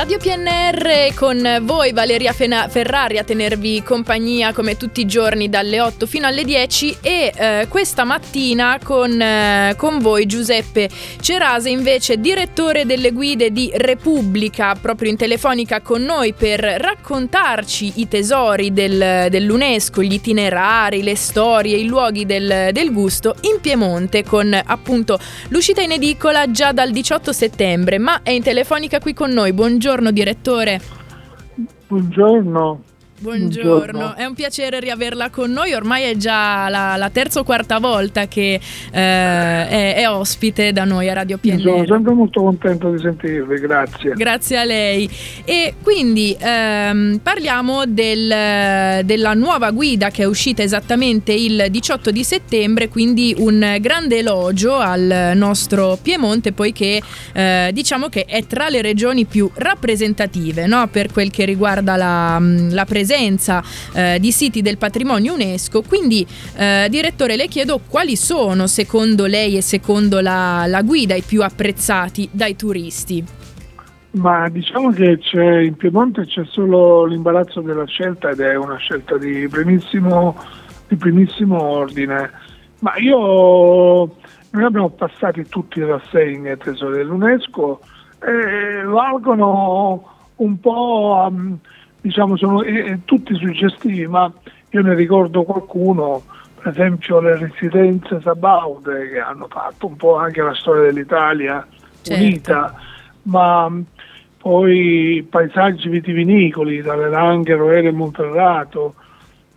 Radio PNR con voi Valeria Ferrari a tenervi compagnia come tutti i giorni dalle 8 fino alle 10 e eh, questa mattina con, eh, con, voi Giuseppe Cerase invece direttore delle guide di Repubblica proprio in telefonica con noi per raccontarci i tesori del, dell'UNESCO, gli itinerari, le storie, i luoghi del, del gusto in Piemonte con appunto l'uscita in edicola già dal 18 settembre ma è in telefonica qui con noi. Buongiorno Buongiorno direttore. Buongiorno. Buongiorno. Buongiorno. è un piacere riaverla con noi, ormai è già la, la terza o quarta volta che eh, è, è, ospite da noi a Radio PNR. Sono sempre molto contento di sentirvi, grazie. Grazie a lei. E quindi ehm, parliamo del, della nuova guida che è uscita esattamente il 18 di settembre, quindi un grande elogio al nostro Piemonte, poiché eh, diciamo che è tra le regioni più rappresentative no? per quel che riguarda la, la presenza presenza eh, di siti del patrimonio UNESCO. Quindi, eh, direttore, le chiedo quali sono, secondo lei e secondo la, la guida, i più apprezzati dai turisti? Ma diciamo che in Piemonte c'è solo l'imbarazzo della scelta ed è una scelta di primissimo, di primissimo ordine. Ma io, noi abbiamo passati tutti le rassegne tesoro dell'UNESCO e valgono un po' diciamo, sono eh, tutti suggestivi, ma io ne ricordo qualcuno, per esempio le residenze Sabaude, che hanno fatto un po' anche la storia dell'Italia certo. unita, ma poi paesaggi vitivinicoli, dalle Langhe, Roere e Monferrato.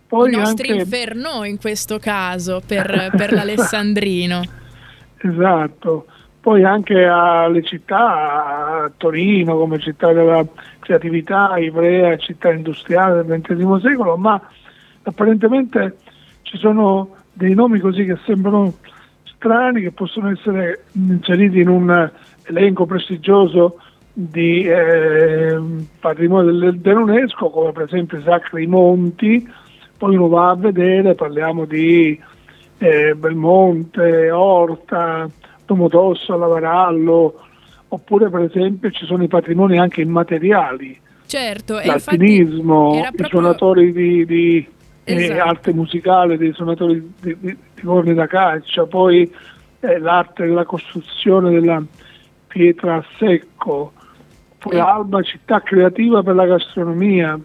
Poi I nostri anche... inferno in questo caso per, per l'Alessandrino. esatto poi anche alle città, a Torino come città della creatività, Ivrea città industriale del XX secolo, ma apparentemente ci sono dei nomi così che sembrano strani, che possono essere inseriti in un elenco prestigioso di eh, patrimonio dell'UNESCO, come per esempio Sacri Monti, poi uno va a vedere, parliamo di eh, Belmonte, Orta, Tomotosso, Lavarallo, oppure per esempio ci sono i patrimoni anche immateriali, certo, l'alpinismo, proprio... i suonatori di, di eh, esatto. eh, arte musicale, dei suonatori di, di, di corni da caccia, poi eh, l'arte della costruzione della pietra a secco, poi eh. Alba città creativa per la gastronomia,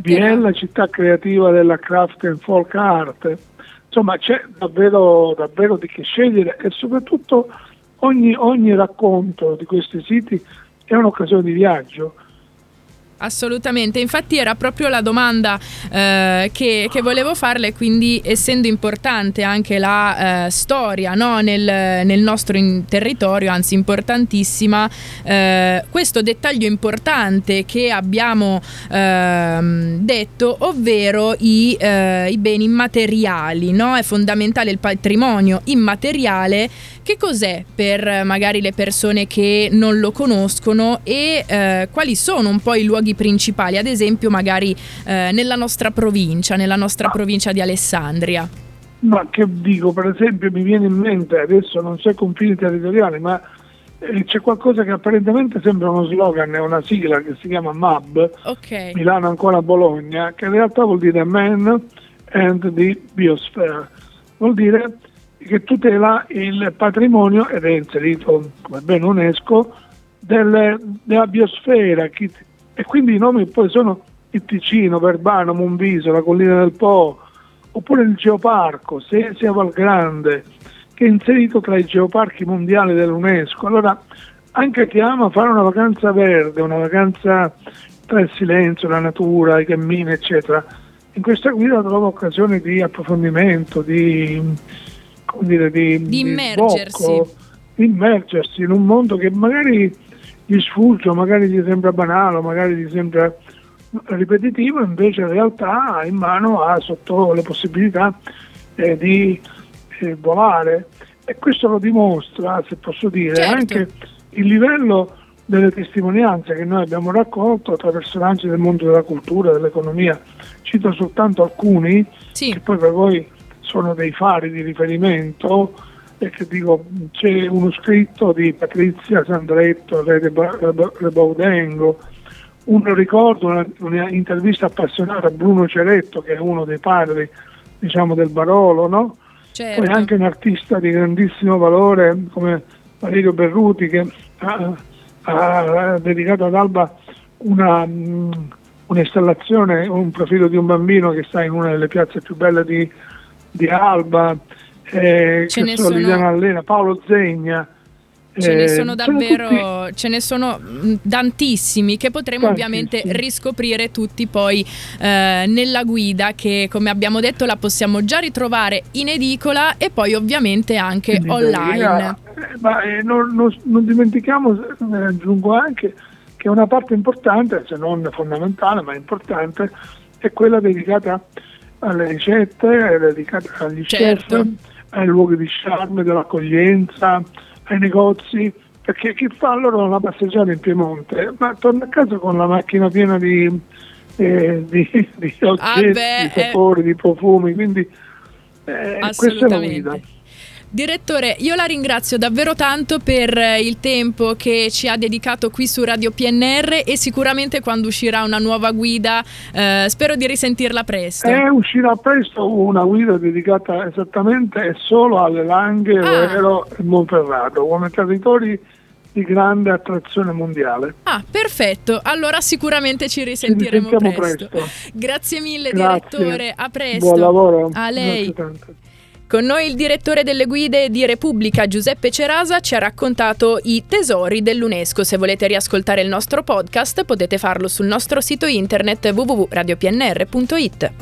Biella era... città creativa della craft and folk art insomma c'è davvero, davvero di che scegliere e soprattutto ogni, ogni racconto di questi siti è un'occasione di viaggio Assolutamente, infatti era proprio la domanda eh, che, che, volevo farle, quindi essendo importante anche la eh, storia no? nel, nel, nostro territorio, anzi importantissima, eh, questo dettaglio importante che abbiamo ehm, detto, ovvero i, eh, i beni immateriali, no? è fondamentale il patrimonio immateriale, che cos'è per magari le persone che non lo conoscono e eh, quali sono un po' i luoghi principali, ad esempio magari eh, nella nostra provincia, nella nostra provincia di Alessandria? Ma che dico, per esempio mi viene in mente, adesso non so confini territoriali, ma eh, c'è qualcosa che apparentemente sembra uno slogan, è una sigla che si chiama MAB, okay. Milano ancora Bologna, che in realtà vuol dire Man and the Biosphere, vuol dire che tutela il patrimonio ed è inserito come bene UNESCO delle, della biosfera, e quindi i nomi poi sono il Ticino, Verbano, Monviso, la collina del Po, oppure il Geoparco, Sesia Valgrande, che è inserito tra i geoparchi mondiali dell'UNESCO. Allora, anche chi ama fare una vacanza verde, una vacanza tra il silenzio, la natura, i cammini, eccetera, in questa guida trova occasione di approfondimento, di, dire, di, di immergersi. Sbocco, di immergersi in un mondo che magari gli sfugge, magari gli sembra banale, magari gli sembra ripetitivo, invece in realtà in mano ha sotto le possibilità eh, di eh, volare e questo lo dimostra, se posso dire, certo. anche il livello delle testimonianze che noi abbiamo raccolto tra personaggi del mondo della cultura, dell'economia. Cito soltanto alcuni, sì. che poi per voi sono dei fari di riferimento, e che dico, c'è uno scritto di Patrizia Sandretto, Re Baudengo, un ricordo, una, un'intervista appassionata a Bruno Ceretto, che è uno dei padri diciamo, del Barolo, no? Certo. poi anche un artista di grandissimo valore come Valerio Berruti che ha, ha dedicato ad Alba una, un'installazione, un profilo di un bambino che sta in una delle piazze più belle di, di Alba, eh, Ce ne sono Liliana Allena, Paolo Zegna. Ce ne eh, sono tutti- davvero, ce ne sono mm, tantissimi che potremo Tantissimi. ovviamente riscoprire tutti poi eh, nella guida che come abbiamo detto la possiamo già ritrovare in edicola e poi ovviamente anche in online. Eh, Ma eh, non, non- non dimentichiamo, eh, aggiungo anche, che una parte importante, se non fondamentale, ma importante, è quella dedicata alle ricette, è dedicata agli Certo. chef, ai luoghi di charme, dell'accoglienza, ai negozi, perché chi fa allora una passeggiata in Piemonte, ma torna a casa con la macchina piena di, eh, di, di oggetti, beh, di eh. sapori, di profumi, quindi eh, questa è la guida. Direttore, io la ringrazio davvero tanto per eh, il tempo che ci ha dedicato qui su Radio PNR e sicuramente quando uscirà una nuova guida eh, spero di risentirla presto. Eh, uscirà presto una guida dedicata esattamente e solo alle Langhe, Ah. Vero e Monferrato, come territori di grande attrazione mondiale. Ah, perfetto. Allora sicuramente ci risentiremo risentiamo presto. presto. Grazie mille, Grazie. direttore. A presto. Buon lavoro. A lei. Con noi il direttore delle guide di Repubblica Giuseppe Cerasa ci ha raccontato i tesori dell'UNESCO. Se volete riascoltare il nostro podcast potete farlo sul nostro sito internet www.radiopnr.it.